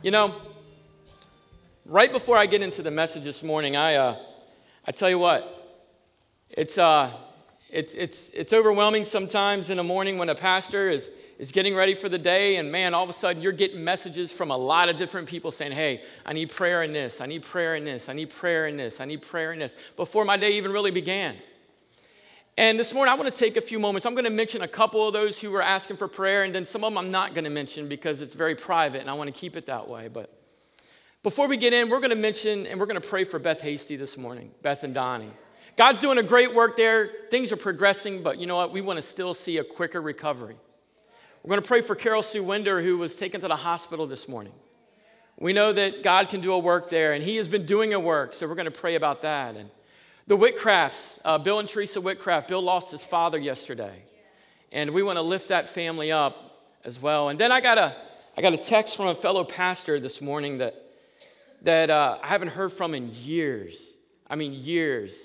You know, right before I get into the message this morning, I, uh, I tell you what, it's, uh, it's, it's, it's overwhelming sometimes in the morning when a pastor is, is getting ready for the day, and man, all of a sudden you're getting messages from a lot of different people saying, Hey, I need prayer in this, I need prayer in this, I need prayer in this, I need prayer in this, before my day even really began. And this morning, I want to take a few moments. I'm going to mention a couple of those who were asking for prayer, and then some of them I'm not going to mention because it's very private and I want to keep it that way. But before we get in, we're going to mention and we're going to pray for Beth Hasty this morning, Beth and Donnie. God's doing a great work there. Things are progressing, but you know what? We want to still see a quicker recovery. We're going to pray for Carol Sue Winder, who was taken to the hospital this morning. We know that God can do a work there, and He has been doing a work, so we're going to pray about that. And the Whitcrafts, uh, Bill and Teresa Whitcraft, Bill lost his father yesterday, and we want to lift that family up as well. And then I got a, I got a text from a fellow pastor this morning that, that uh, I haven't heard from in years. I mean, years.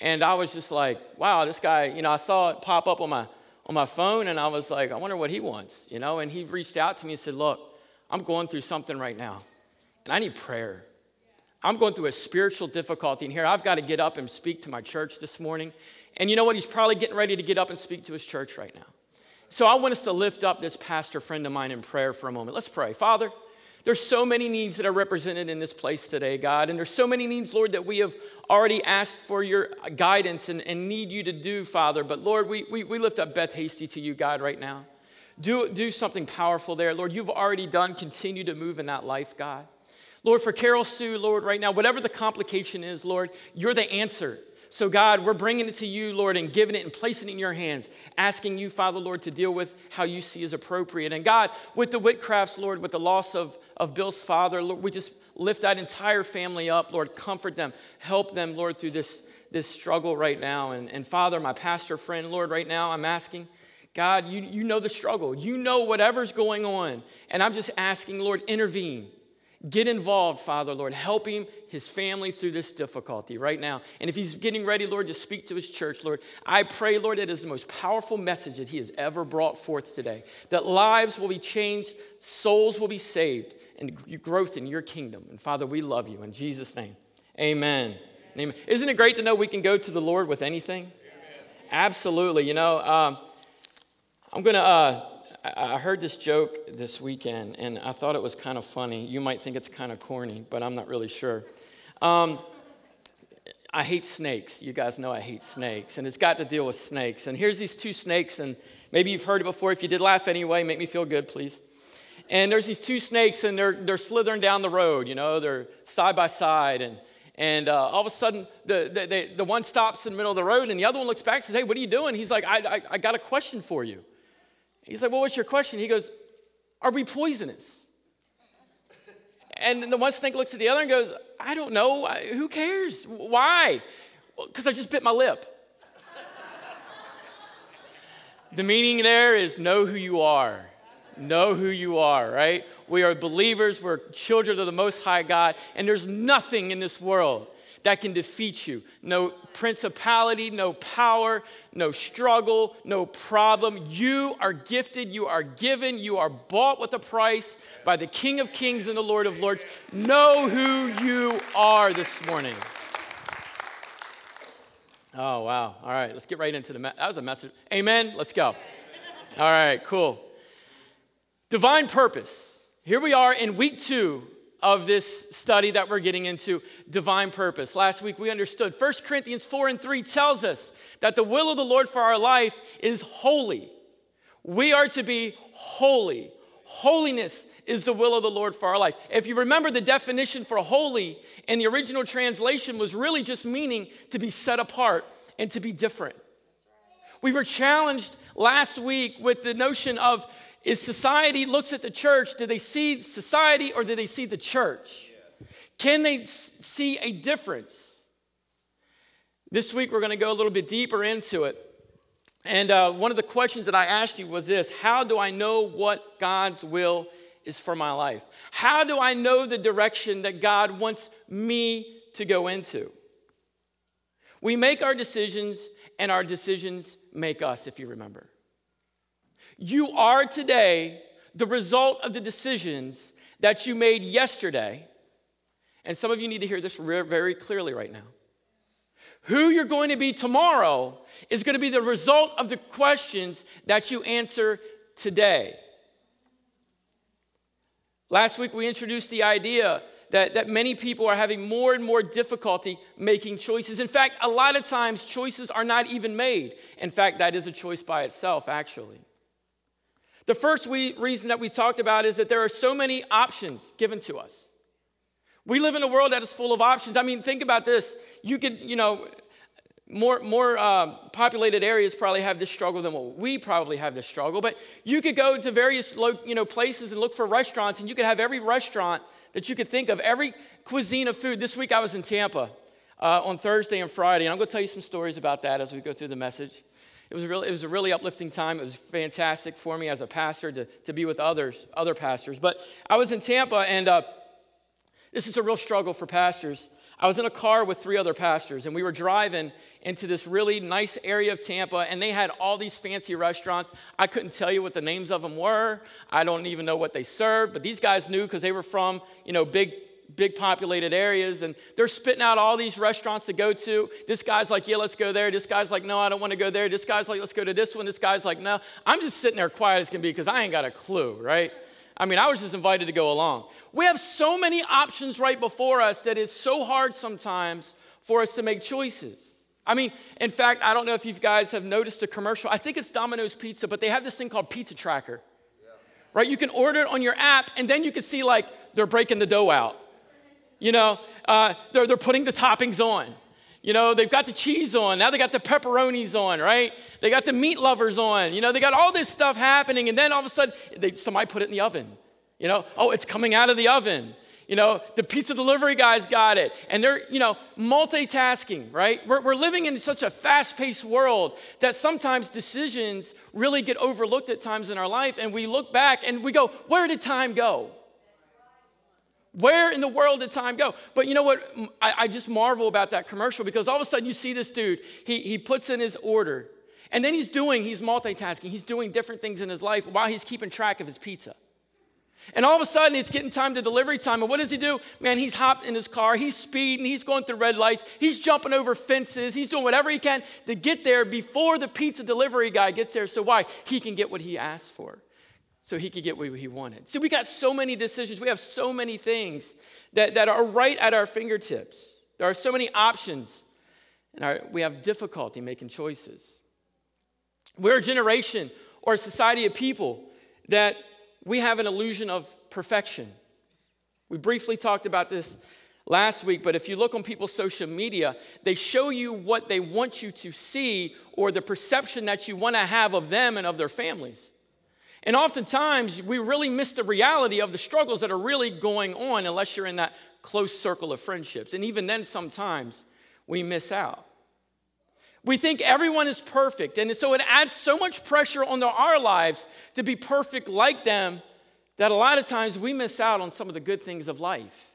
And I was just like, wow, this guy, you know, I saw it pop up on my, on my phone and I was like, I wonder what he wants, you know? And he reached out to me and said, Look, I'm going through something right now and I need prayer. I'm going through a spiritual difficulty in here. I've got to get up and speak to my church this morning. And you know what? He's probably getting ready to get up and speak to his church right now. So I want us to lift up this pastor friend of mine in prayer for a moment. Let's pray. Father, there's so many needs that are represented in this place today, God. And there's so many needs, Lord, that we have already asked for your guidance and, and need you to do, Father. But Lord, we, we, we lift up Beth Hasty to you, God, right now. Do, do something powerful there. Lord, you've already done. Continue to move in that life, God. Lord, for Carol Sue, Lord, right now, whatever the complication is, Lord, you're the answer. So, God, we're bringing it to you, Lord, and giving it and placing it in your hands, asking you, Father, Lord, to deal with how you see is appropriate. And God, with the Whitcrafts, Lord, with the loss of, of Bill's father, Lord, we just lift that entire family up, Lord, comfort them, help them, Lord, through this, this struggle right now. And, and Father, my pastor friend, Lord, right now, I'm asking, God, you, you know the struggle. You know whatever's going on. And I'm just asking, Lord, intervene. Get involved, Father, Lord. Help him, his family through this difficulty right now. And if he's getting ready, Lord, to speak to his church, Lord, I pray, Lord, that is the most powerful message that he has ever brought forth today. That lives will be changed, souls will be saved, and growth in your kingdom. And Father, we love you. In Jesus' name, amen. amen. Isn't it great to know we can go to the Lord with anything? Amen. Absolutely. You know, um, I'm going to. Uh, I heard this joke this weekend, and I thought it was kind of funny. You might think it's kind of corny, but I'm not really sure. Um, I hate snakes. You guys know I hate snakes, and it's got to deal with snakes. And here's these two snakes, and maybe you've heard it before. If you did laugh anyway, make me feel good, please. And there's these two snakes, and they're, they're slithering down the road, you know, they're side by side. And, and uh, all of a sudden, the, the, the, the, one stops in the middle of the road, and the other one looks back and says, Hey, what are you doing? He's like, I, I, I got a question for you. He's like, Well, what's your question? He goes, Are we poisonous? And the one snake looks at the other and goes, I don't know. Who cares? Why? Because well, I just bit my lip. the meaning there is know who you are. Know who you are, right? We are believers, we're children of the Most High God, and there's nothing in this world that can defeat you. No principality, no power, no struggle, no problem. You are gifted, you are given, you are bought with a price by the King of Kings and the Lord of Lords. Know who you are this morning. Oh, wow. All right, let's get right into the That was a message. Amen. Let's go. All right, cool. Divine purpose. Here we are in week two of this study that we're getting into divine purpose. Last week we understood 1 Corinthians 4 and 3 tells us that the will of the Lord for our life is holy. We are to be holy. Holiness is the will of the Lord for our life. If you remember the definition for holy in the original translation was really just meaning to be set apart and to be different. We were challenged last week with the notion of is society looks at the church, do they see society or do they see the church? Can they see a difference? This week we're going to go a little bit deeper into it. And uh, one of the questions that I asked you was this How do I know what God's will is for my life? How do I know the direction that God wants me to go into? We make our decisions, and our decisions make us, if you remember. You are today the result of the decisions that you made yesterday, and some of you need to hear this very clearly right now. Who you're going to be tomorrow is going to be the result of the questions that you answer today. Last week, we introduced the idea that, that many people are having more and more difficulty making choices. In fact, a lot of times, choices are not even made. In fact, that is a choice by itself, actually. The first we, reason that we talked about is that there are so many options given to us. We live in a world that is full of options. I mean, think about this. You could, you know, more, more uh, populated areas probably have this struggle than what we probably have this struggle. But you could go to various lo- you know, places and look for restaurants, and you could have every restaurant that you could think of, every cuisine of food. This week I was in Tampa uh, on Thursday and Friday, and I'm going to tell you some stories about that as we go through the message. It was, really, it was a really uplifting time. It was fantastic for me as a pastor to, to be with others, other pastors. But I was in Tampa, and uh, this is a real struggle for pastors. I was in a car with three other pastors, and we were driving into this really nice area of Tampa, and they had all these fancy restaurants. I couldn't tell you what the names of them were. I don't even know what they served, but these guys knew because they were from, you know, big, big populated areas, and they're spitting out all these restaurants to go to. This guy's like, yeah, let's go there. This guy's like, no, I don't want to go there. This guy's like, let's go to this one. This guy's like, no. I'm just sitting there quiet as can be because I ain't got a clue, right? I mean, I was just invited to go along. We have so many options right before us that it's so hard sometimes for us to make choices. I mean, in fact, I don't know if you guys have noticed a commercial. I think it's Domino's Pizza, but they have this thing called Pizza Tracker. Yeah. Right? You can order it on your app, and then you can see like they're breaking the dough out. You know, uh, they're, they're putting the toppings on. You know, they've got the cheese on. Now they got the pepperonis on, right? They got the meat lovers on. You know, they got all this stuff happening. And then all of a sudden, they, somebody put it in the oven. You know, oh, it's coming out of the oven. You know, the pizza delivery guys got it. And they're, you know, multitasking, right? We're, we're living in such a fast paced world that sometimes decisions really get overlooked at times in our life. And we look back and we go, where did time go? Where in the world did time go? But you know what? I, I, just marvel about that commercial because all of a sudden you see this dude, he, he puts in his order, and then he's doing, he's multitasking, he's doing different things in his life while he's keeping track of his pizza. And all of a sudden it's getting time to delivery time. And what does he do? Man, he's hopped in his car, he's speeding, he's going through red lights, he's jumping over fences, he's doing whatever he can to get there before the pizza delivery guy gets there. So why? He can get what he asked for so he could get what he wanted. See, we got so many decisions. We have so many things that, that are right at our fingertips. There are so many options, and our, we have difficulty making choices. We're a generation or a society of people that we have an illusion of perfection. We briefly talked about this last week, but if you look on people's social media, they show you what they want you to see or the perception that you want to have of them and of their families. And oftentimes, we really miss the reality of the struggles that are really going on unless you're in that close circle of friendships. And even then, sometimes we miss out. We think everyone is perfect, and so it adds so much pressure onto our lives to be perfect like them that a lot of times we miss out on some of the good things of life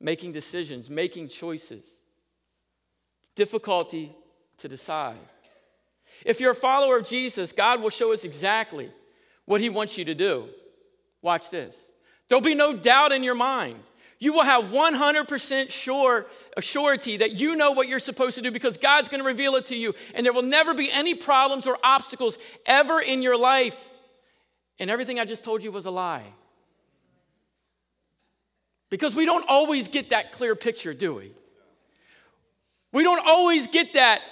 making decisions, making choices, difficulty to decide. If you're a follower of Jesus, God will show us exactly what he wants you to do. Watch this. There'll be no doubt in your mind. You will have 100% sure surety that you know what you're supposed to do because God's going to reveal it to you. And there will never be any problems or obstacles ever in your life. And everything I just told you was a lie. Because we don't always get that clear picture, do we? We don't always get that.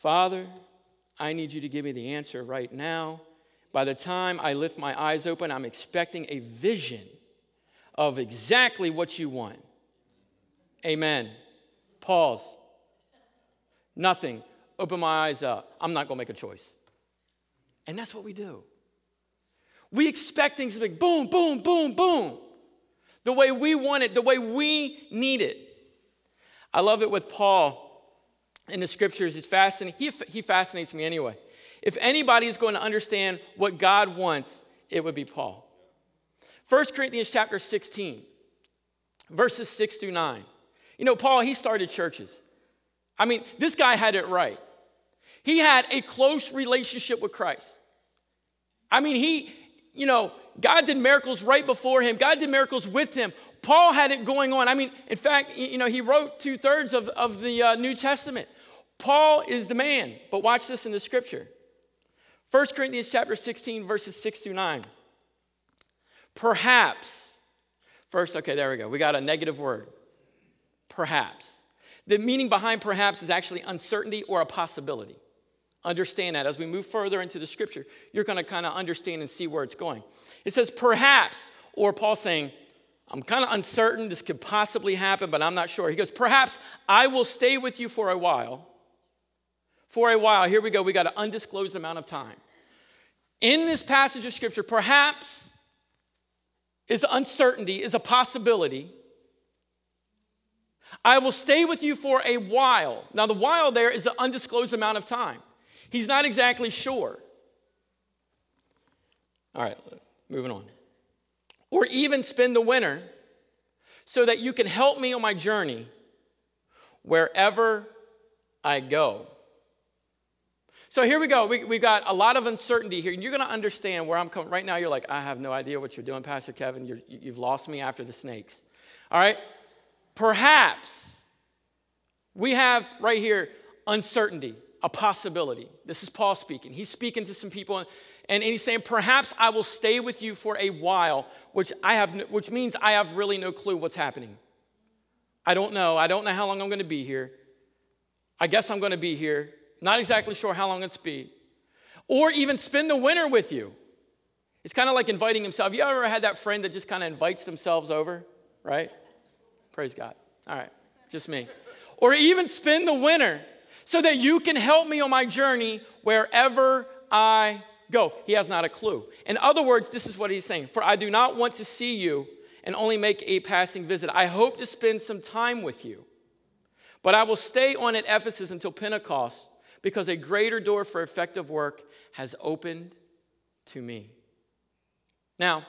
Father, I need you to give me the answer right now. By the time I lift my eyes open, I'm expecting a vision of exactly what you want. Amen. Pause. Nothing. Open my eyes up. I'm not going to make a choice. And that's what we do. We expect things to be boom, boom, boom, boom. The way we want it, the way we need it. I love it with Paul in the scriptures. It's fascinating. He, he fascinates me anyway. If anybody is going to understand what God wants, it would be Paul. 1 Corinthians chapter 16, verses 6 through 9. You know, Paul, he started churches. I mean, this guy had it right. He had a close relationship with Christ. I mean, he you know, God did miracles right before him, God did miracles with him. Paul had it going on. I mean, in fact, you know, he wrote two thirds of, of the uh, New Testament. Paul is the man. But watch this in the scripture 1 Corinthians chapter 16, verses 6 through 9. Perhaps, first, okay, there we go. We got a negative word. Perhaps. The meaning behind perhaps is actually uncertainty or a possibility. Understand that as we move further into the scripture, you're going to kind of understand and see where it's going. It says perhaps, or Paul saying, I'm kind of uncertain this could possibly happen, but I'm not sure. He goes, Perhaps I will stay with you for a while. For a while. Here we go. We got an undisclosed amount of time. In this passage of scripture, perhaps is uncertainty, is a possibility. I will stay with you for a while. Now, the while there is an undisclosed amount of time. He's not exactly sure. All right, moving on. Or even spend the winter so that you can help me on my journey wherever I go. So here we go. We, we got a lot of uncertainty here. And you're going to understand where I'm coming. Right now, you're like, I have no idea what you're doing, Pastor Kevin. you you've lost me after the snakes. All right? Perhaps we have right here uncertainty a possibility. This is Paul speaking. He's speaking to some people, and, and he's saying, Perhaps I will stay with you for a while, which, I have, which means I have really no clue what's happening. I don't know. I don't know how long I'm going to be here. I guess I'm going to be here. Not exactly sure how long it's be. Or even spend the winter with you. It's kind of like inviting himself. You ever had that friend that just kind of invites themselves over, right? Praise God. All right, just me. Or even spend the winter so that you can help me on my journey wherever I go. He has not a clue. In other words, this is what he's saying For I do not want to see you and only make a passing visit. I hope to spend some time with you. But I will stay on at Ephesus until Pentecost because a greater door for effective work has opened to me. Now,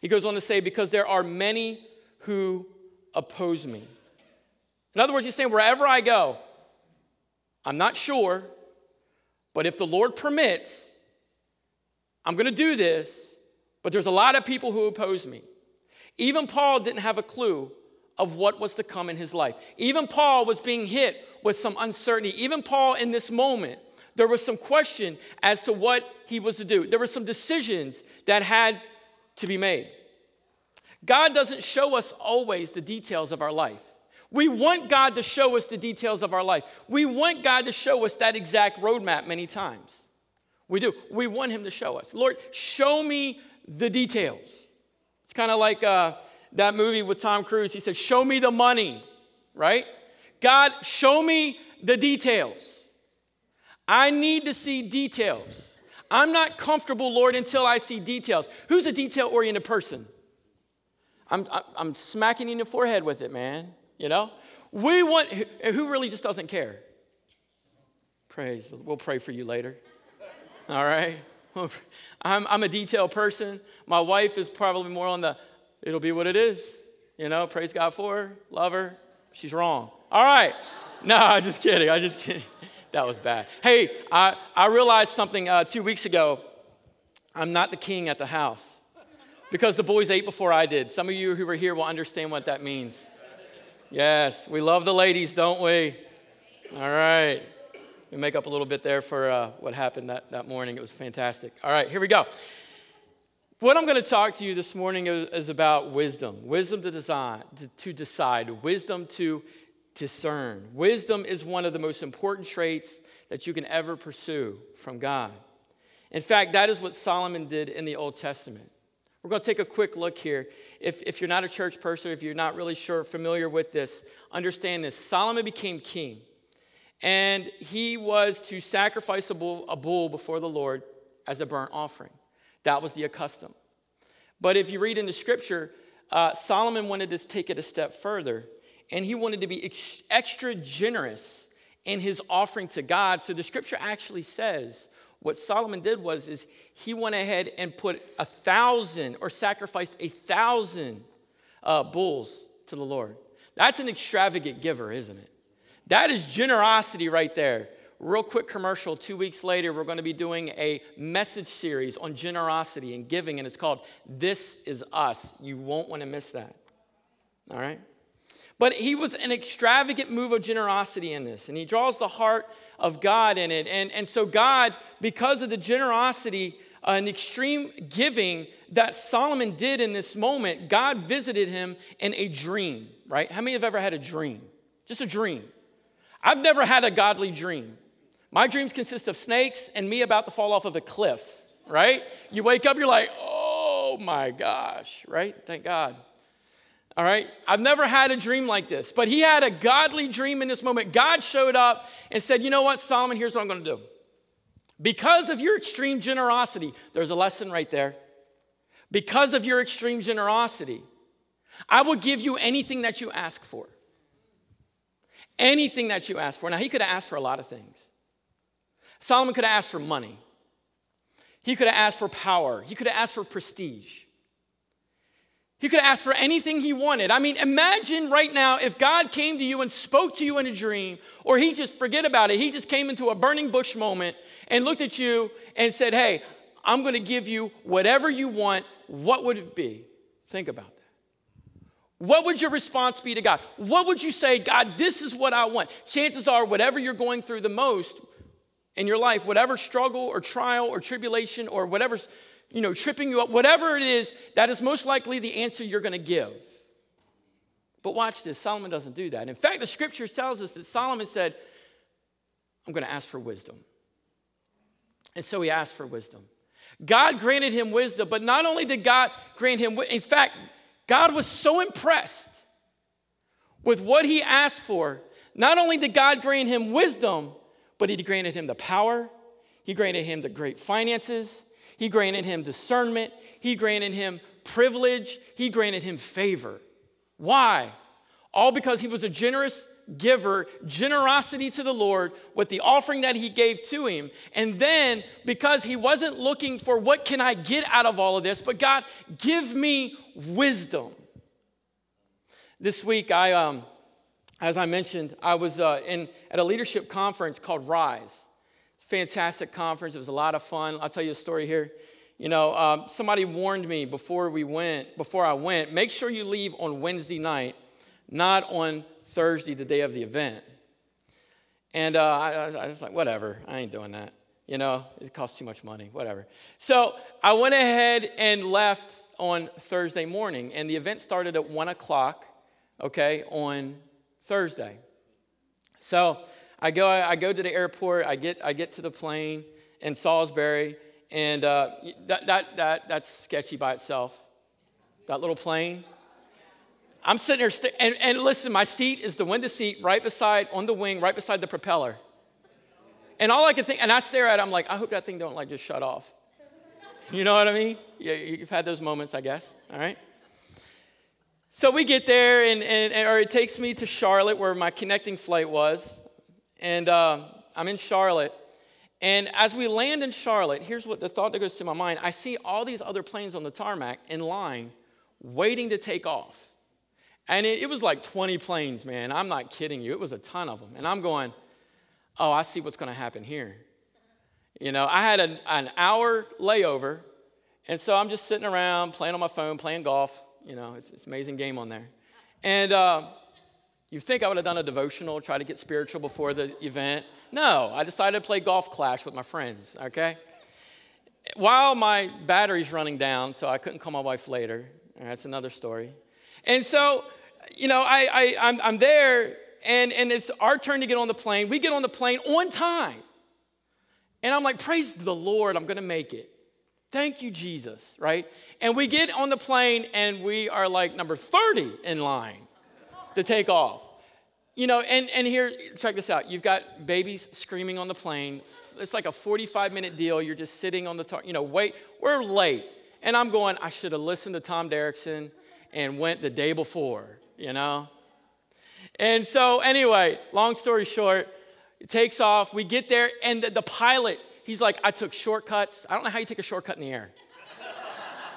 he goes on to say, because there are many who oppose me. In other words, he's saying, wherever I go, I'm not sure, but if the Lord permits, I'm going to do this, but there's a lot of people who oppose me. Even Paul didn't have a clue of what was to come in his life. Even Paul was being hit with some uncertainty. Even Paul, in this moment, there was some question as to what he was to do. There were some decisions that had to be made. God doesn't show us always the details of our life. We want God to show us the details of our life. We want God to show us that exact roadmap many times. We do. We want Him to show us. Lord, show me the details. It's kind of like uh, that movie with Tom Cruise. He said, Show me the money, right? God, show me the details. I need to see details. I'm not comfortable, Lord, until I see details. Who's a detail oriented person? I'm, I'm smacking you in the forehead with it, man you know? We want, who really just doesn't care? Praise. We'll pray for you later. All right? I'm, I'm a detail person. My wife is probably more on the, it'll be what it is. You know, praise God for her, love her. She's wrong. All right. No, I'm just kidding. I'm just kidding. That was bad. Hey, I, I realized something uh, two weeks ago. I'm not the king at the house because the boys ate before I did. Some of you who were here will understand what that means. Yes, we love the ladies, don't we? All right. We make up a little bit there for uh, what happened that, that morning. It was fantastic. All right, here we go. What I'm going to talk to you this morning is, about wisdom wisdom to, design, to decide, wisdom to discern. Wisdom is one of the most important traits that you can ever pursue from God. In fact, that is what Solomon did in the Old Testament. We're going to take a quick look here. If, if you're not a church person, if you're not really sure, familiar with this, understand this. Solomon became king, and he was to sacrifice a bull, a bull before the Lord as a burnt offering. That was the custom. But if you read in the scripture, uh, Solomon wanted to take it a step further, and he wanted to be ex- extra generous in his offering to God. So the scripture actually says what Solomon did was is he went ahead and put a thousand or sacrificed a thousand uh, bulls to the Lord. That's an extravagant giver, isn't it? That is generosity right there. Real quick commercial. Two weeks later, we're going to be doing a message series on generosity and giving, and it's called This Is Us. You won't want to miss that. All right? But he was an extravagant move of generosity in this, and he draws the heart of God in it. And, and so, God, because of the generosity uh, and extreme giving that Solomon did in this moment, God visited him in a dream, right? How many have ever had a dream? Just a dream. I've never had a godly dream. My dreams consist of snakes and me about to fall off of a cliff, right? You wake up, you're like, oh my gosh, right? Thank God. All right? I've never had a dream like this, but he had a godly dream in this moment. God showed up and said, You know what, Solomon, here's what I'm going to do. Because of your extreme generosity, there's a lesson right there. Because of your extreme generosity, I will give you anything that you ask for. Anything that you ask for. Now, he could have asked for a lot of things. Solomon could have asked for money, he could have asked for power, he could have asked for prestige. He could have asked for anything he wanted. I mean, imagine right now if God came to you and spoke to you in a dream, or he just, forget about it, he just came into a burning bush moment and looked at you and said, Hey, I'm going to give you whatever you want. What would it be? Think about that. What would your response be to God? What would you say, God, this is what I want? Chances are, whatever you're going through the most in your life, whatever struggle or trial or tribulation or whatever's you know, tripping you up, whatever it is, that is most likely the answer you're going to give. But watch this Solomon doesn't do that. In fact, the scripture tells us that Solomon said, I'm going to ask for wisdom. And so he asked for wisdom. God granted him wisdom, but not only did God grant him, in fact, God was so impressed with what he asked for. Not only did God grant him wisdom, but he granted him the power, he granted him the great finances, he granted him discernment. He granted him privilege. He granted him favor. Why? All because he was a generous giver, generosity to the Lord with the offering that he gave to him. And then because he wasn't looking for what can I get out of all of this, but God, give me wisdom. This week, I, um, as I mentioned, I was uh, in, at a leadership conference called Rise fantastic conference. It was a lot of fun. I'll tell you a story here. You know, um, somebody warned me before we went, before I went, make sure you leave on Wednesday night, not on Thursday, the day of the event. And uh, I, I was like, whatever, I ain't doing that. You know, it costs too much money, whatever. So I went ahead and left on Thursday morning, and the event started at 1 o'clock, okay, on Thursday. So I go, I go to the airport, I get, I get to the plane in Salisbury, and uh, that, that, that, that's sketchy by itself. That little plane. I'm sitting there, st- and, and listen, my seat is the window seat right beside, on the wing, right beside the propeller. And all I can think, and I stare at it, I'm like, I hope that thing don't like just shut off. You know what I mean? Yeah, you've had those moments, I guess. All right. So we get there, and, and, or it takes me to Charlotte, where my connecting flight was and uh, I'm in Charlotte. And as we land in Charlotte, here's what the thought that goes to my mind I see all these other planes on the tarmac in line waiting to take off. And it, it, was like 20 planes, man. I'm not kidding you. It was a ton of them. And I'm going, oh, I see what's going to happen here. You know, I had an, an hour layover. And so I'm just sitting around playing on my phone, playing golf. You know, it's, it's an amazing game on there. And uh, you think I would have done a devotional, try to get spiritual before the event? No, I decided to play golf clash with my friends, okay? While my battery's running down, so I couldn't call my wife later. That's another story. And so, you know, I, I, I'm, I'm there, and, and it's our turn to get on the plane. We get on the plane on time. And I'm like, praise the Lord, I'm gonna make it. Thank you, Jesus, right? And we get on the plane, and we are like number 30 in line to take off. You know, and, and here, check this out. You've got babies screaming on the plane. It's like a 45 minute deal. You're just sitting on the, tar- you know, wait, we're late. And I'm going, I should have listened to Tom Derrickson and went the day before, you know? And so, anyway, long story short, it takes off. We get there, and the, the pilot, he's like, I took shortcuts. I don't know how you take a shortcut in the air.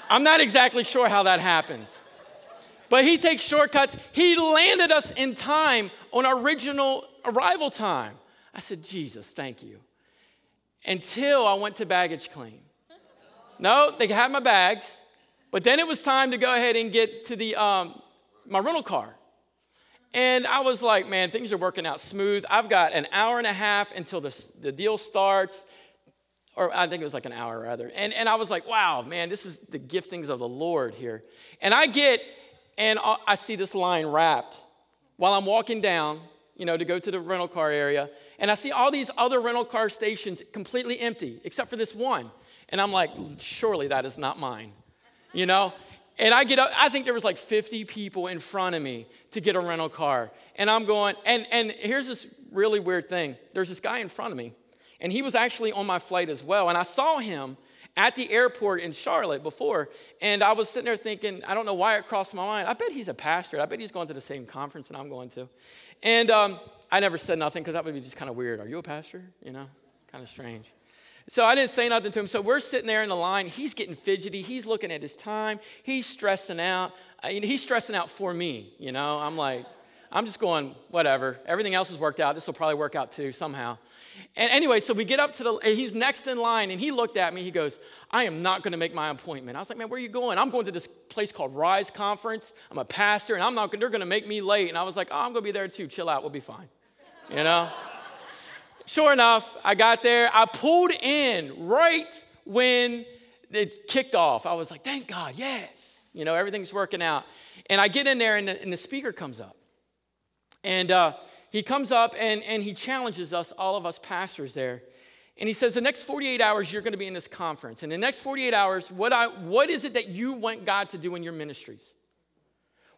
I'm not exactly sure how that happens. But he takes shortcuts. He landed us in time on our original arrival time. I said, Jesus, thank you. Until I went to baggage claim. No, they had my bags, but then it was time to go ahead and get to the um, my rental car. And I was like, man, things are working out smooth. I've got an hour and a half until the, the deal starts, or I think it was like an hour rather. And, and I was like, wow, man, this is the giftings of the Lord here. And I get, and I see this line wrapped while I'm walking down, you know, to go to the rental car area. And I see all these other rental car stations completely empty, except for this one. And I'm like, surely that is not mine, you know? And I get up, I think there was like 50 people in front of me to get a rental car. And I'm going, and, and here's this really weird thing. There's this guy in front of me, and he was actually on my flight as well. And I saw him at the airport in Charlotte before, and I was sitting there thinking, I don't know why it crossed my mind. I bet he's a pastor. I bet he's going to the same conference that I'm going to. And um, I never said nothing because that would be just kind of weird. Are you a pastor? You know, kind of strange. So I didn't say nothing to him. So we're sitting there in the line. He's getting fidgety. He's looking at his time. He's stressing out. I, know, he's stressing out for me. You know, I'm like, I'm just going, whatever. Everything else has worked out. This will probably work out too somehow. And anyway, so we get up to the, he's next in line, and he looked at me. He goes, I am not going to make my appointment. I was like, man, where are you going? I'm going to this place called Rise Conference. I'm a pastor, and I'm not, they're going to make me late. And I was like, oh, I'm going to be there too. Chill out. We'll be fine. You know? Sure enough, I got there. I pulled in right when it kicked off. I was like, thank God, yes. You know, everything's working out. And I get in there, and the, and the speaker comes up. And uh, he comes up and, and he challenges us, all of us pastors there. And he says, The next 48 hours, you're going to be in this conference. And the next 48 hours, what, I, what is it that you want God to do in your ministries?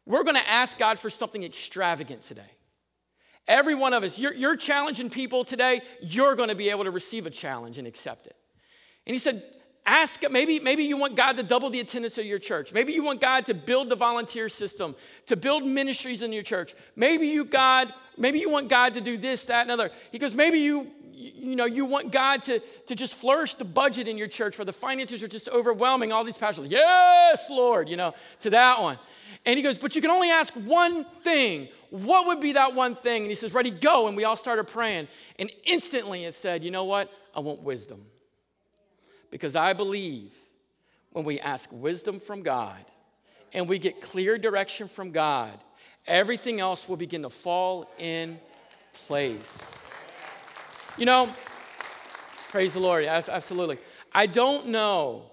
We're going to ask God for something extravagant today. Every one of us, you're, you're challenging people today, you're going to be able to receive a challenge and accept it. And he said, ask maybe maybe you want god to double the attendance of your church maybe you want god to build the volunteer system to build ministries in your church maybe you god maybe you want god to do this that and other he goes maybe you you know you want god to, to just flourish the budget in your church where the finances are just overwhelming all these pastors yes lord you know to that one and he goes but you can only ask one thing what would be that one thing? And he says, Ready, go. And we all started praying. And instantly it said, You know what? I want wisdom. Because I believe when we ask wisdom from God and we get clear direction from God, everything else will begin to fall in place. You know, praise the Lord. Absolutely. I don't know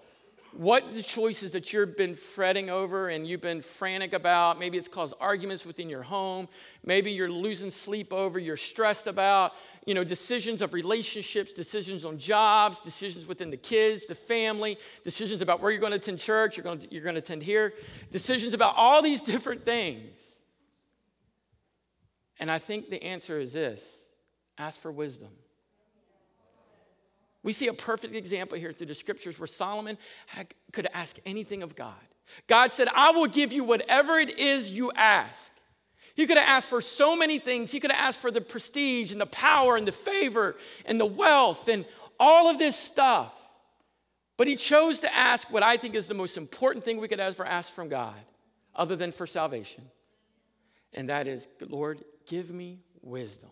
what the choices that you've been fretting over and you've been frantic about. Maybe it's caused arguments within your home. Maybe you're losing sleep over, you're stressed about, you know, decisions of relationships, decisions on jobs, decisions within the kids, the family, decisions about where you're going to attend church, you're going to, you're going to attend here, decisions about all these different things. And I think the answer is this ask for wisdom. We see a perfect example here through the scriptures where Solomon could ask anything of God. God said, I will give you whatever it is you ask. He could have asked for so many things. He could have asked for the prestige and the power and the favor and the wealth and all of this stuff. But he chose to ask what I think is the most important thing we could ever ask from God, other than for salvation. And that is, Lord, give me wisdom.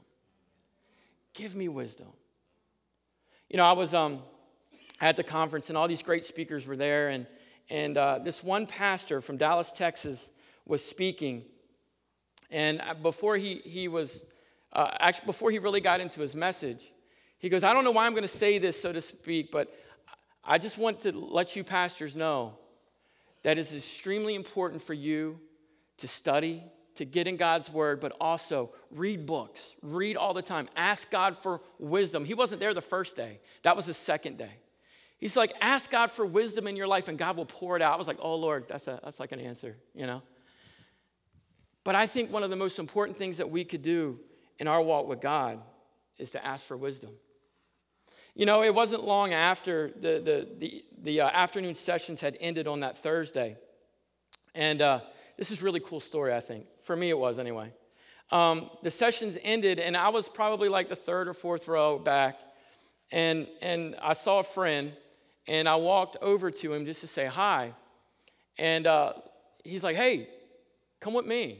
Give me wisdom. You know, I was um, at the conference and all these great speakers were there, and, and uh, this one pastor from Dallas, Texas, was speaking. And uh, before he, he was, uh, actually, before he really got into his message, he goes, I don't know why I'm going to say this, so to speak, but I just want to let you pastors know that it's extremely important for you to study, to get in God's word, but also read books, read all the time, ask God for wisdom. He wasn't there the first day, that was the second day. He's like, ask God for wisdom in your life and God will pour it out. I was like, oh Lord, that's, a, that's like an answer, you know? But I think one of the most important things that we could do in our walk with God is to ask for wisdom. You know, it wasn't long after the, the, the, the uh, afternoon sessions had ended on that Thursday. And uh, this is really cool story, I think. For me, it was anyway. Um, the sessions ended, and I was probably like the third or fourth row back. And, and I saw a friend, and I walked over to him just to say hi. And uh, he's like, hey, come with me.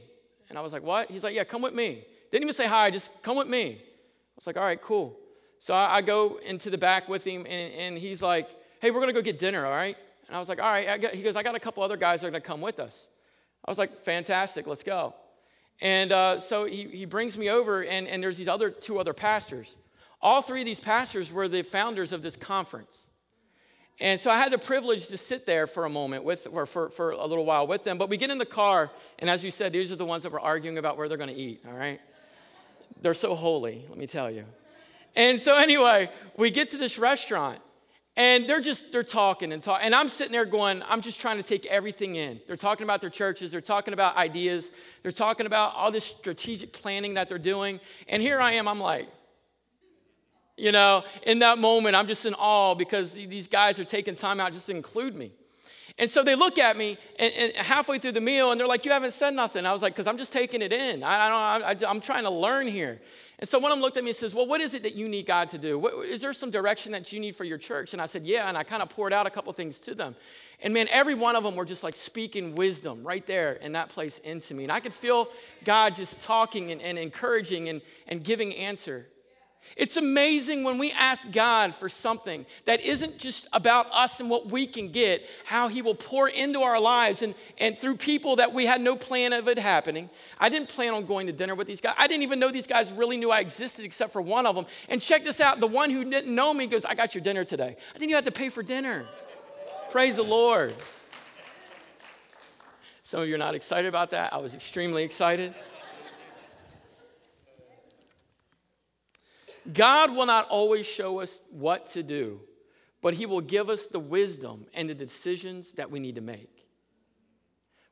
And I was like, what? He's like, yeah, come with me. Didn't even say hi, just come with me. I was like, all right, cool. So I, I go into the back with him, and, and he's like, hey, we're to go get dinner, all right? And I was like, all right. He goes, I got a couple other guys that are to come with us. I was like, fantastic, let's go. And uh, so he, he brings me over, and, and there's these other two other pastors. All three of these pastors were the founders of this conference. And so I had the privilege to sit there for a moment with, or for, for a little while with them. But we get in the car, and as you said, these are the ones that were arguing about where they're going to eat, all right? They're so holy, let me tell you. And so, anyway, we get to this restaurant, and they're just, they're talking and talking. And I'm sitting there going, I'm just trying to take everything in. They're talking about their churches, they're talking about ideas, they're talking about all this strategic planning that they're doing. And here I am, I'm like, you know, in that moment, I'm just in awe because these guys are taking time out just to include me. And so they look at me and, and halfway through the meal and they're like, You haven't said nothing. I was like, Because I'm just taking it in. I, I don't, I, am trying to learn here. And so one of them looked at me and says, Well, what is it that you need God to do? What, is there some direction that you need for your church? And I said, Yeah. And I kind of poured out a couple things to them. And man, every one of them were just like speaking wisdom right there in that place into me. And I could feel God just talking and, and encouraging and, and giving answer. It's amazing when we ask God for something that isn't just about us and what we can get, how He will pour into our lives and, and through people that we had no plan of it happening. I didn't plan on going to dinner with these guys. I didn't even know these guys really knew I existed except for one of them. And check this out the one who didn't know me goes, I got your dinner today. I think you had to pay for dinner. Praise the Lord. Some of you are not excited about that. I was extremely excited. God will not always show us what to do, but He will give us the wisdom and the decisions that we need to make.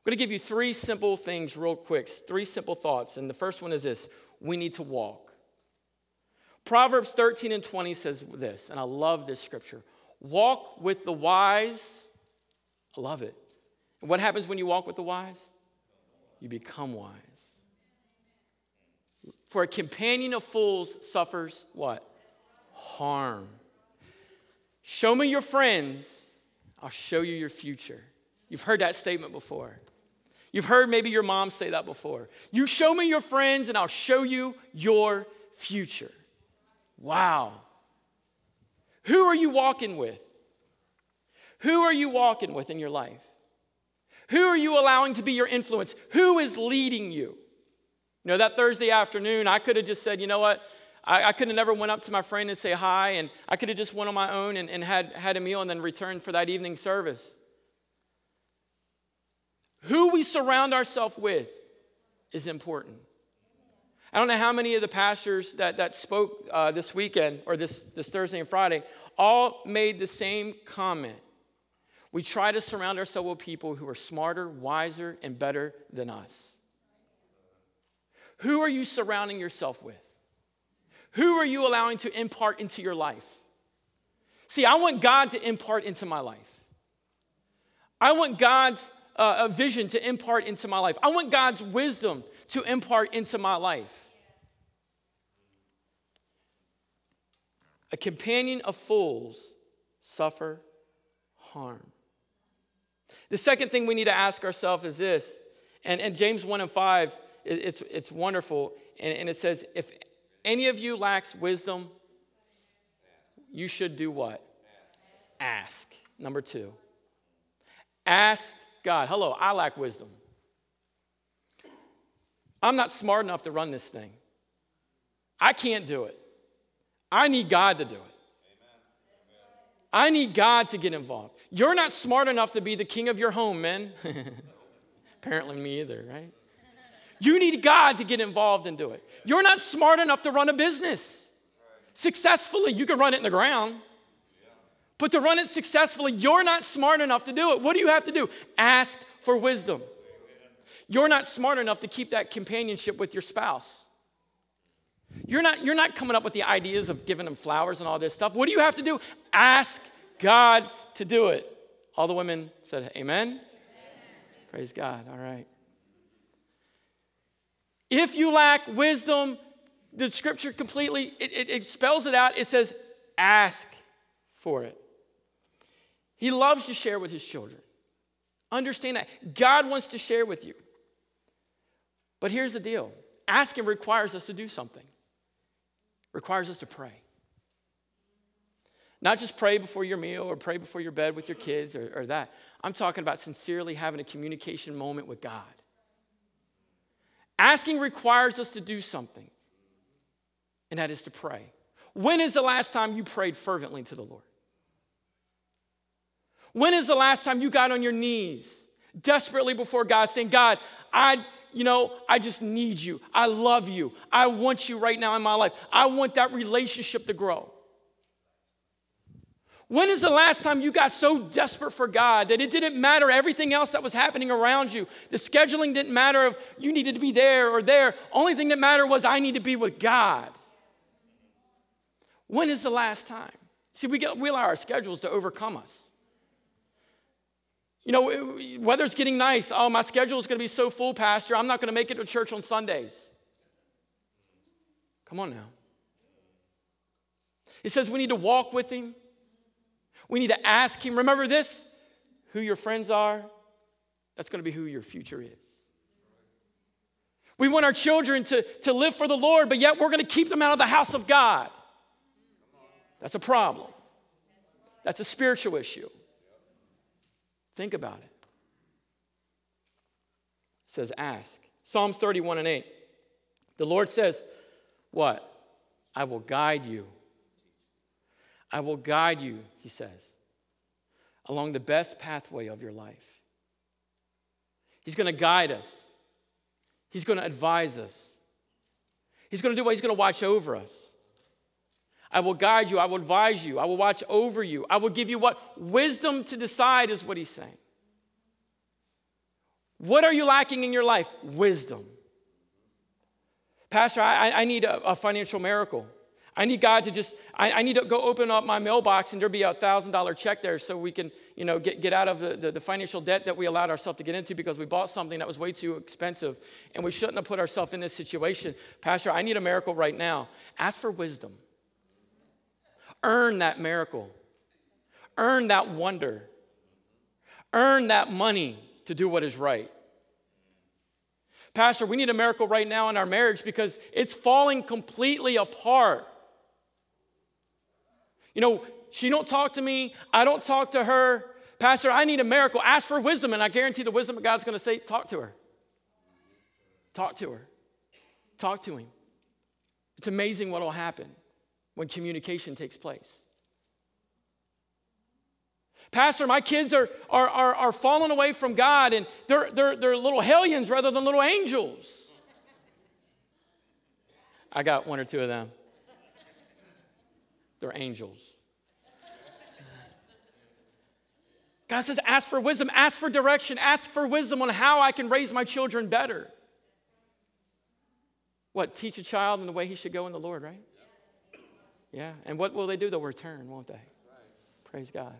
I'm going to give you three simple things, real quick, three simple thoughts. And the first one is this we need to walk. Proverbs 13 and 20 says this, and I love this scripture walk with the wise. I love it. And what happens when you walk with the wise? You become wise. For a companion of fools suffers what? Harm. Show me your friends, I'll show you your future. You've heard that statement before. You've heard maybe your mom say that before. You show me your friends, and I'll show you your future. Wow. Who are you walking with? Who are you walking with in your life? Who are you allowing to be your influence? Who is leading you? You know, that Thursday afternoon, I could have just said, you know what? I, I could have never went up to my friend and say hi, and I could have just went on my own and, and had, had a meal and then returned for that evening service. Who we surround ourselves with is important. I don't know how many of the pastors that, that spoke uh, this weekend or this, this Thursday and Friday all made the same comment. We try to surround ourselves with people who are smarter, wiser, and better than us. Who are you surrounding yourself with? Who are you allowing to impart into your life? See, I want God to impart into my life. I want God's uh, vision to impart into my life. I want God's wisdom to impart into my life. A companion of fools suffer harm. The second thing we need to ask ourselves is this, and, and James 1 and 5 it's, it's wonderful. And, and it says, if any of you lacks wisdom, you should do what? Ask. Number two. Ask God. Hello, I lack wisdom. I'm not smart enough to run this thing. I can't do it. I need God to do it. I need God to get involved. You're not smart enough to be the king of your home, men. Apparently, me either, right? You need God to get involved and do it. You're not smart enough to run a business successfully. You can run it in the ground. But to run it successfully, you're not smart enough to do it. What do you have to do? Ask for wisdom. You're not smart enough to keep that companionship with your spouse. You're not, you're not coming up with the ideas of giving them flowers and all this stuff. What do you have to do? Ask God to do it. All the women said, Amen. Amen. Praise God. All right. If you lack wisdom, the scripture completely, it, it, it spells it out. It says, ask for it. He loves to share with his children. Understand that. God wants to share with you. But here's the deal asking requires us to do something. requires us to pray. Not just pray before your meal or pray before your bed with your kids or, or that. I'm talking about sincerely having a communication moment with God. Asking requires us to do something, and that is to pray. When is the last time you prayed fervently to the Lord? When is the last time you got on your knees desperately before God saying, God, I, you know, I just need you. I love you. I want you right now in my life. I want that relationship to grow. When is the last time you got so desperate for God that it didn't matter everything else that was happening around you? The scheduling didn't matter if you needed to be there or there. Only thing that mattered was I need to be with God. When is the last time? See, we, get, we allow our schedules to overcome us. You know, weather's getting nice. Oh, my schedule is going to be so full, Pastor. I'm not going to make it to church on Sundays. Come on now. It says we need to walk with Him. We need to ask Him. Remember this who your friends are, that's going to be who your future is. We want our children to, to live for the Lord, but yet we're going to keep them out of the house of God. That's a problem. That's a spiritual issue. Think about it. It says, ask. Psalms 31 and 8. The Lord says, What? I will guide you I will guide you, he says, along the best pathway of your life. He's going to guide us, He's going to advise us, He's going to do what He's going to watch over us. I will guide you, I will advise you, I will watch over you, I will give you what? Wisdom to decide, is what He's saying. What are you lacking in your life? Wisdom. Pastor, I, I need a, a financial miracle. I need God to just, I, I, need to go open up my mailbox and there'll be a $1,000 check there so we can, you know, get, get out of the, the, the, financial debt that we allowed ourselves to get into because we bought something that was way too expensive and we shouldn't have put ourselves in this situation. Pastor, I need a miracle right now. Ask for wisdom. Earn that miracle. Earn that wonder. Earn that money to do what is right. Pastor, we need a miracle right now in our marriage because it's falling completely apart. You know, she don't talk to me, I don't talk to her. Pastor, I need a miracle. Ask for wisdom, and I guarantee the wisdom of God's going to say, talk to her. Talk to her. Talk to him. It's amazing what will happen when communication takes place. Pastor, my kids are, are, are, are falling away from God and they're, they're, they're little hellions rather than little angels. I got one or two of them. They're angels. God says, ask for wisdom, ask for direction, ask for wisdom on how I can raise my children better. What? Teach a child in the way he should go in the Lord, right? Yeah. And what will they do? They'll return, won't they? Praise God.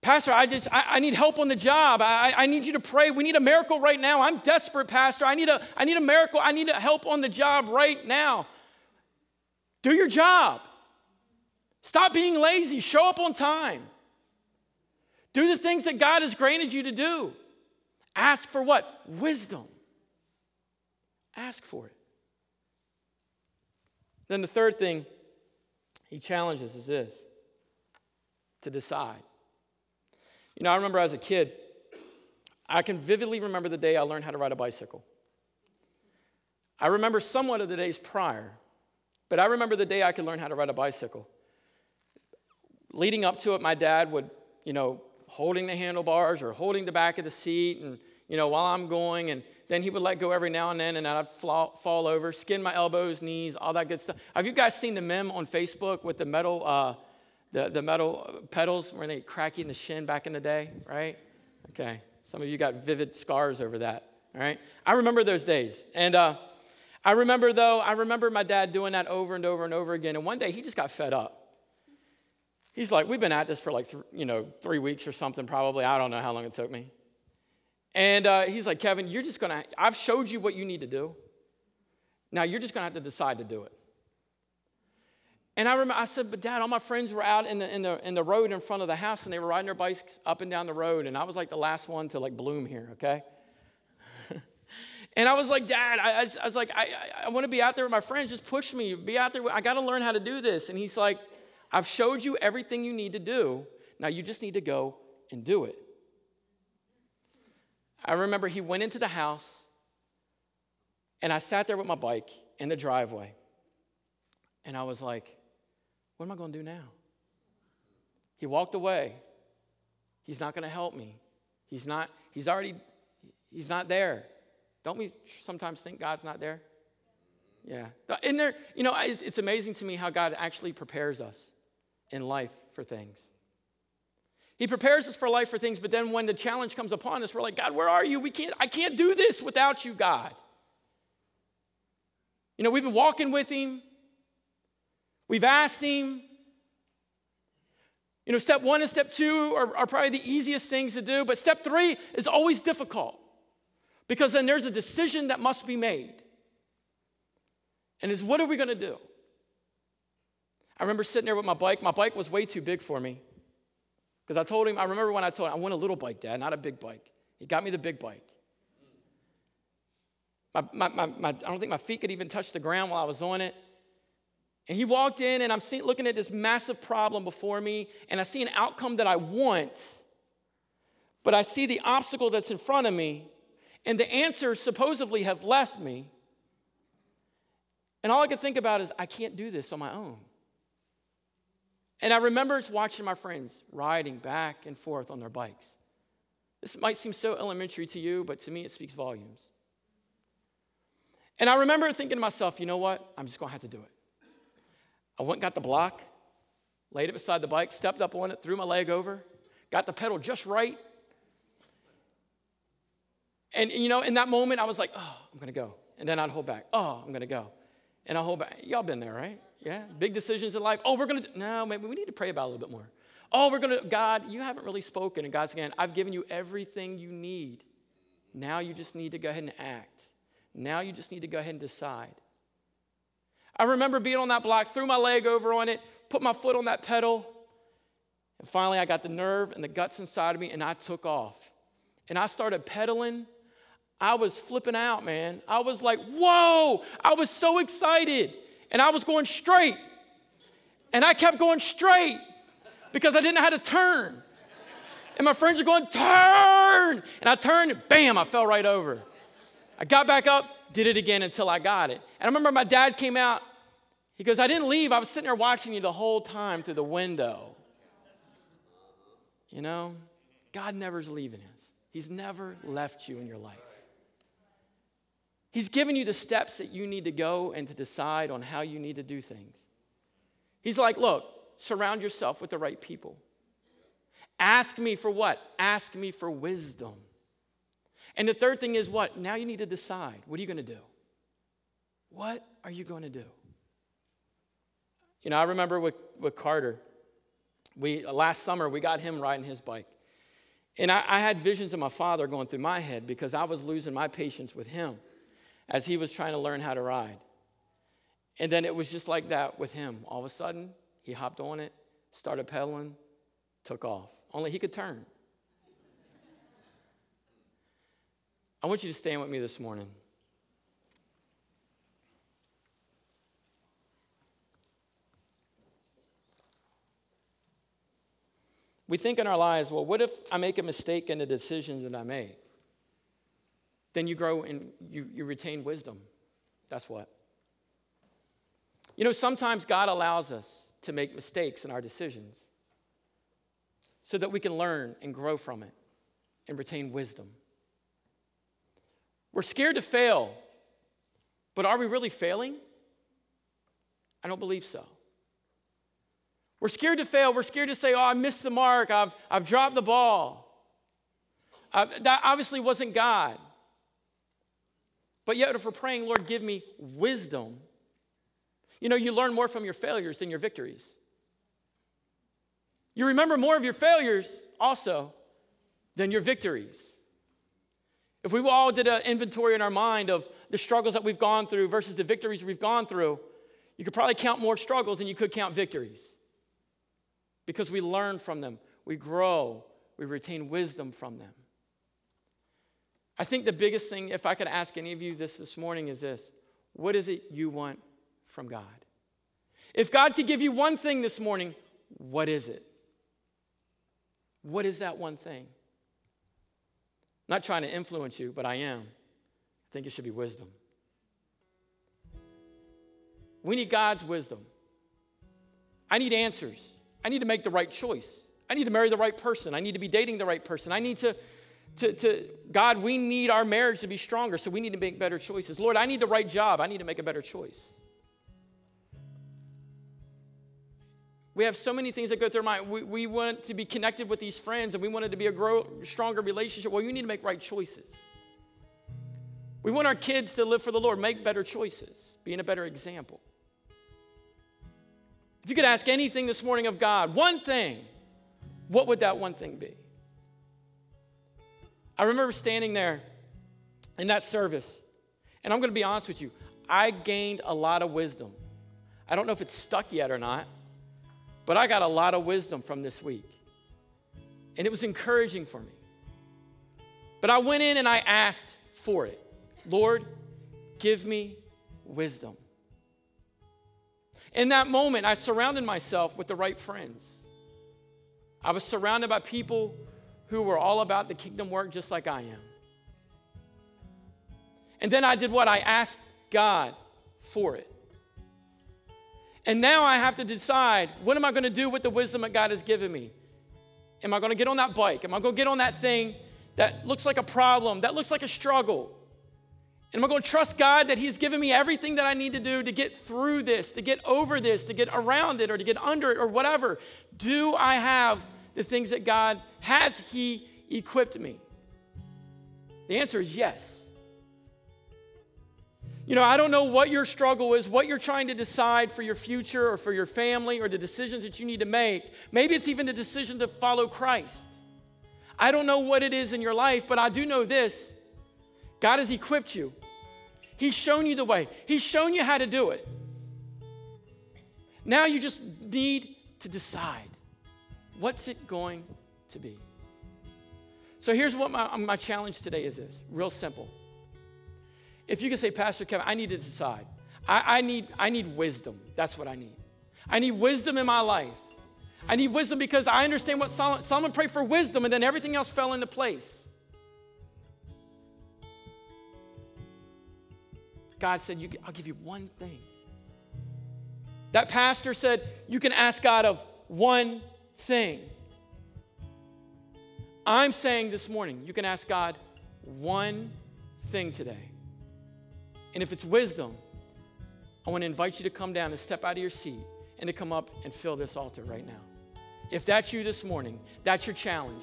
Pastor, I just, I, I, need help on the job. I, I need you to pray. We need a miracle right now. I'm desperate, Pastor. I need a, I need a miracle. I need help on the job right now. Do your job. Stop being lazy. Show up on time. Do the things that God has granted you to do. Ask for what? Wisdom. Ask for it. Then the third thing he challenges is this to decide. You know, I remember as a kid, I can vividly remember the day I learned how to ride a bicycle. I remember somewhat of the days prior, but I remember the day I could learn how to ride a bicycle. Leading up to it, my dad would, you know, holding the handlebars or holding the back of the seat, and, you know, while I'm going, and then he would let go every now and then, and I'd fall, fall over, skin my elbows, knees, all that good stuff. Have you guys seen the meme on Facebook with the metal, uh, the, the metal pedals where they crack you in the shin back in the day, right? Okay, some of you got vivid scars over that, all right? I remember those days, and uh, I remember, though, I remember my dad doing that over and over and over again. And one day he just got fed up. He's like, We've been at this for like, th- you know, three weeks or something, probably. I don't know how long it took me. And uh, he's like, Kevin, you're just going to, I've showed you what you need to do. Now you're just going to have to decide to do it. And I remember, I said, but dad, all my friends were out in the, in, the, in the road in front of the house and they were riding their bikes up and down the road. And I was like the last one to like bloom here, okay? And I was like, Dad, I, I was like, I, I, I want to be out there with my friends. Just push me. Be out there. I got to learn how to do this. And he's like, I've showed you everything you need to do. Now you just need to go and do it. I remember he went into the house, and I sat there with my bike in the driveway. And I was like, what am I going to do now? He walked away. He's not going to help me. He's not, he's already, he's not there. Don't we sometimes think God's not there? Yeah. In there, you know, it's, it's amazing to me how God actually prepares us in life for things. He prepares us for life for things, but then when the challenge comes upon us, we're like, God, where are you? We can't, I can't do this without you, God. You know, we've been walking with him. We've asked him. You know, step one and step two are, are probably the easiest things to do, but step three is always difficult because then there's a decision that must be made. And is what are we going to do? I remember sitting there with my bike. My bike was way too big for me. Because I told him, I remember when I told him, I want a little bike, Dad, not a big bike. He got me the big bike. My, my, my, my, I don't think my feet could even touch the ground while I was on it. And he walked in, and I'm seeing, looking at this massive problem before me, and I see an outcome that I want, but I see the obstacle that's in front of me, and the answers supposedly have left me. And all I could think about is, I can't do this on my own. And I remember watching my friends riding back and forth on their bikes. This might seem so elementary to you, but to me, it speaks volumes. And I remember thinking to myself, you know what? I'm just to have to do it. I went got the block, laid it beside the bike, stepped up on it, threw my leg over, got the pedal just right. And, you know, in that moment, I was like, oh, I'm going to go. And then I'd hold back. Oh, I'm going to go. And I'll hold back. Y'all been there, right? Yeah, big decisions in life. Oh, we're going to, no, maybe we need to pray about it a little bit more. Oh, we're going to, God, you haven't really spoken. And God's again, I've given you everything you need. Now you just need to go ahead and act. Now you just need to go ahead and decide. I remember being on that block, threw my leg over on it, put my foot on that pedal, and finally I got the nerve and the guts inside of me, and I took off. And I started pedaling. I was flipping out, man. I was like, whoa! I was so excited and I was going straight. And I kept going straight because I didn't know how to turn. And my friends are going, turn! And I turned, bam, I fell right over. I got back up, did it again until I got it. And I remember my dad came out. He goes, I didn't leave. I was sitting there watching you the whole time through the window. You know, God never's leaving us, He's never left you in your life. He's given you the steps that you need to go and to decide on how you need to do things. He's like, look, surround yourself with the right people. Ask me for what? Ask me for wisdom. And the third thing is what? Now you need to decide. What are you going to do? What are you going to do? You know, I remember with, with Carter, we, last summer, we got him riding his bike. And I, I had visions of my father going through my head because I was losing my patience with him as he was trying to learn how to ride. And then it was just like that with him. All of a sudden, he hopped on it, started pedaling, took off. Only he could turn. I want you to stand with me this morning. We think in our lives, well, what if I make a mistake in the decisions that I make? Then you grow and you, you retain wisdom. That's what. You know, sometimes God allows us to make mistakes in our decisions so that we can learn and grow from it and retain wisdom. We're scared to fail, but are we really failing? I don't believe so. We're scared to fail. We're scared to say, oh, I missed the mark. I've, I've dropped the ball. Uh, that obviously wasn't God. But yet, if we're praying, Lord, give me wisdom, you know, you learn more from your failures than your victories. You remember more of your failures also than your victories. If we all did an inventory in our mind of the struggles that we've gone through versus the victories we've gone through, you could probably count more struggles than you could count victories. Because we learn from them, we grow, we retain wisdom from them. I think the biggest thing, if I could ask any of you this this morning, is this What is it you want from God? If God could give you one thing this morning, what is it? What is that one thing? I'm not trying to influence you, but I am. I think it should be wisdom. We need God's wisdom. I need answers. I need to make the right choice. I need to marry the right person. I need to be dating the right person. I need to, to, to, God, we need our marriage to be stronger, so we need to make better choices. Lord, I need the right job. I need to make a better choice. We have so many things that go through our mind. We, we want to be connected with these friends and we want it to be a grow, stronger relationship. Well, you need to make right choices. We want our kids to live for the Lord, make better choices, being a better example. If you could ask anything this morning of God, one thing, what would that one thing be? I remember standing there in that service, and I'm going to be honest with you, I gained a lot of wisdom. I don't know if it's stuck yet or not. But I got a lot of wisdom from this week. And it was encouraging for me. But I went in and I asked for it Lord, give me wisdom. In that moment, I surrounded myself with the right friends. I was surrounded by people who were all about the kingdom work just like I am. And then I did what? I asked God for it. And now I have to decide what am I going to do with the wisdom that God has given me? Am I going to get on that bike? Am I going to get on that thing that looks like a problem, that looks like a struggle? And am I going to trust God that He's given me everything that I need to do to get through this, to get over this, to get around it, or to get under it, or whatever? Do I have the things that God has He equipped me? The answer is yes. You know, I don't know what your struggle is, what you're trying to decide for your future or for your family or the decisions that you need to make. Maybe it's even the decision to follow Christ. I don't know what it is in your life, but I do know this God has equipped you, He's shown you the way, He's shown you how to do it. Now you just need to decide what's it going to be. So here's what my, my challenge today is this real simple. If you can say, Pastor Kevin, I need to decide. I, I, need, I need wisdom. That's what I need. I need wisdom in my life. I need wisdom because I understand what Solomon, Solomon prayed for wisdom and then everything else fell into place. God said, you, I'll give you one thing. That pastor said, You can ask God of one thing. I'm saying this morning, you can ask God one thing today. And if it's wisdom, I want to invite you to come down and step out of your seat and to come up and fill this altar right now. If that's you this morning, that's your challenge.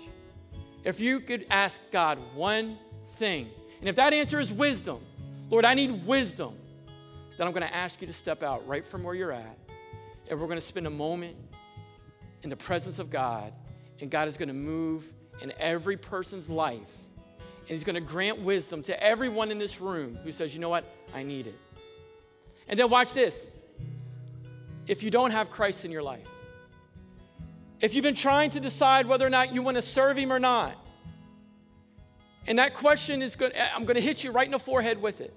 If you could ask God one thing, and if that answer is wisdom, Lord, I need wisdom, then I'm going to ask you to step out right from where you're at. And we're going to spend a moment in the presence of God, and God is going to move in every person's life and He's going to grant wisdom to everyone in this room who says, you know what? I need it. And then watch this. If you don't have Christ in your life, if you've been trying to decide whether or not you want to serve Him or not, and that question is good, I'm going to hit you right in the forehead with it.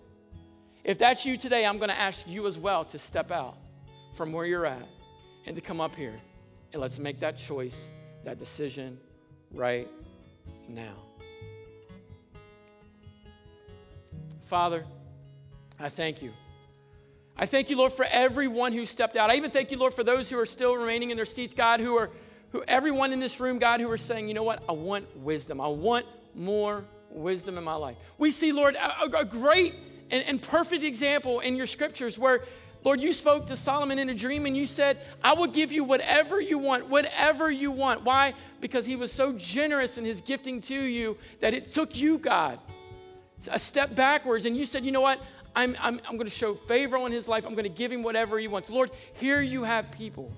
If that's you today, I'm going to ask you as well to step out from where you're at and to come up here and let's make that choice, that decision right now. Father, I thank you. I thank you, Lord, for everyone who stepped out. I even thank you, Lord, for those who are still remaining in their seats, God, who are, who everyone in this room, God, who are saying, you know what? I want wisdom. I want more wisdom in my life. We see, Lord, a, a great and, and perfect example in your scriptures where, Lord, you spoke to Solomon in a dream and you said, I will give you whatever you want, whatever you want. Why? Because he was so generous in his gifting to you that it took you, God, a step backwards, and you said, you know what? I'm, I'm, I'm going to show favor on his life. I'm going to give him whatever he wants. Lord, here you have people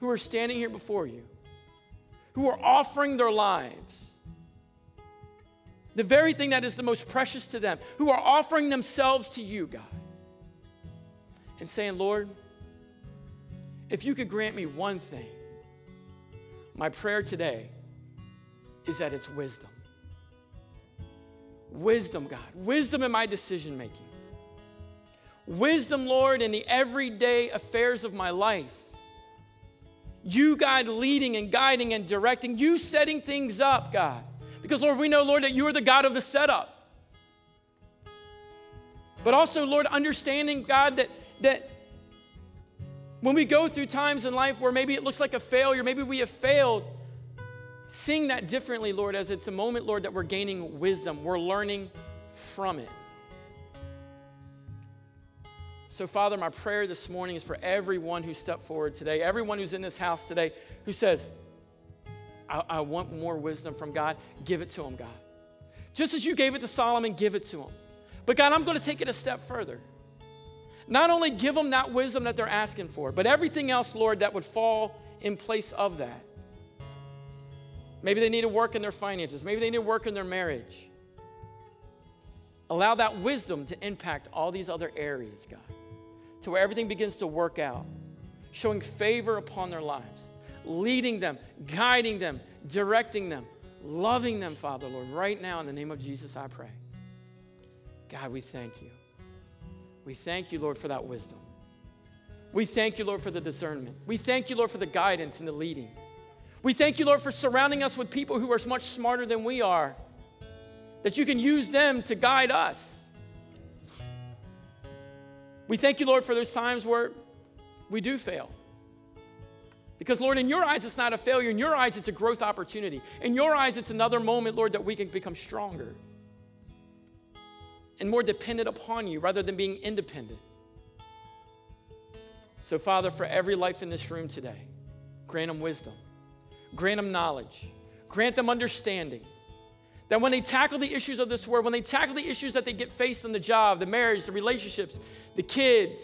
who are standing here before you, who are offering their lives, the very thing that is the most precious to them, who are offering themselves to you, God, and saying, Lord, if you could grant me one thing, my prayer today is that it's wisdom. wisdom, God. Wisdom in my decision making. Wisdom, Lord, in the everyday affairs of my life. You, God, leading and guiding and directing. You setting things up, God. Because, Lord, we know, Lord, that you are the God of the setup. But also, Lord, understanding, God, that, that when we go through times in life where maybe it looks like a failure, maybe we have failed, seeing that differently, Lord, as it's a moment, Lord, that we're gaining wisdom, we're learning from it. So, Father, my prayer this morning is for everyone who stepped forward today, everyone who's in this house today who says, I, I want more wisdom from God, give it to him, God. Just as you gave it to Solomon, give it to him. But God, I'm going to take it a step further. Not only give them that wisdom that they're asking for, but everything else, Lord, that would fall in place of that. Maybe they need to work in their finances. Maybe they need to work in their marriage. Allow that wisdom to impact all these other areas, God, to where everything begins to work out, showing favor upon their lives, leading them, guiding them, directing them, loving them, Father, Lord. Right now, in the name of Jesus, I pray. God, we thank you. We thank you, Lord, for that wisdom. We thank you, Lord, for the discernment. We thank you, Lord, for the guidance and the leading. We thank you, Lord, for surrounding us with people who are much smarter than we are, that you can use them to guide us. We thank you, Lord, for those times where we do fail. Because, Lord, in your eyes, it's not a failure. In your eyes, it's a growth opportunity. In your eyes, it's another moment, Lord, that we can become stronger and more dependent upon you rather than being independent. So, Father, for every life in this room today, grant them wisdom, grant them knowledge, grant them understanding. That when they tackle the issues of this world, when they tackle the issues that they get faced in the job, the marriage, the relationships, the kids,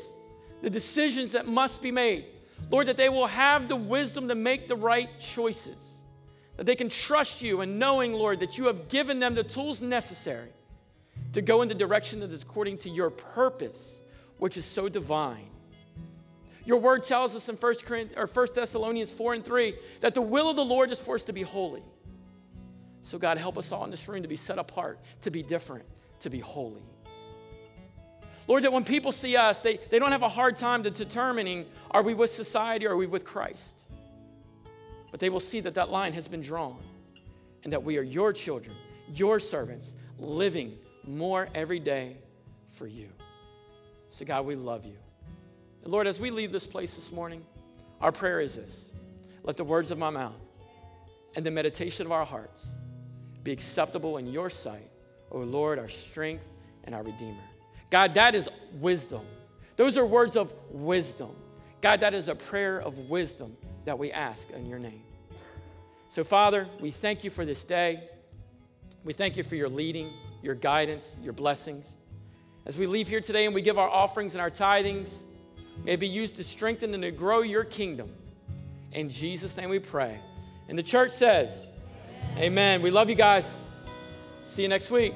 the decisions that must be made, Lord, that they will have the wisdom to make the right choices. That they can trust you and knowing, Lord, that you have given them the tools necessary to go in the direction that is according to your purpose, which is so divine. Your word tells us in 1, or 1 Thessalonians 4 and 3 that the will of the Lord is for us to be holy. So, God, help us all in this room to be set apart, to be different, to be holy. Lord, that when people see us, they, they don't have a hard time to determining are we with society or are we with Christ? But they will see that that line has been drawn and that we are your children, your servants, living more every day for you. So, God, we love you. And Lord, as we leave this place this morning, our prayer is this let the words of my mouth and the meditation of our hearts be acceptable in your sight, O Lord, our strength and our Redeemer. God, that is wisdom. Those are words of wisdom. God, that is a prayer of wisdom that we ask in your name. So, Father, we thank you for this day. We thank you for your leading your guidance, your blessings. As we leave here today and we give our offerings and our tithings, may it be used to strengthen and to grow your kingdom. In Jesus' name we pray. And the church says, Amen. Amen. We love you guys. See you next week.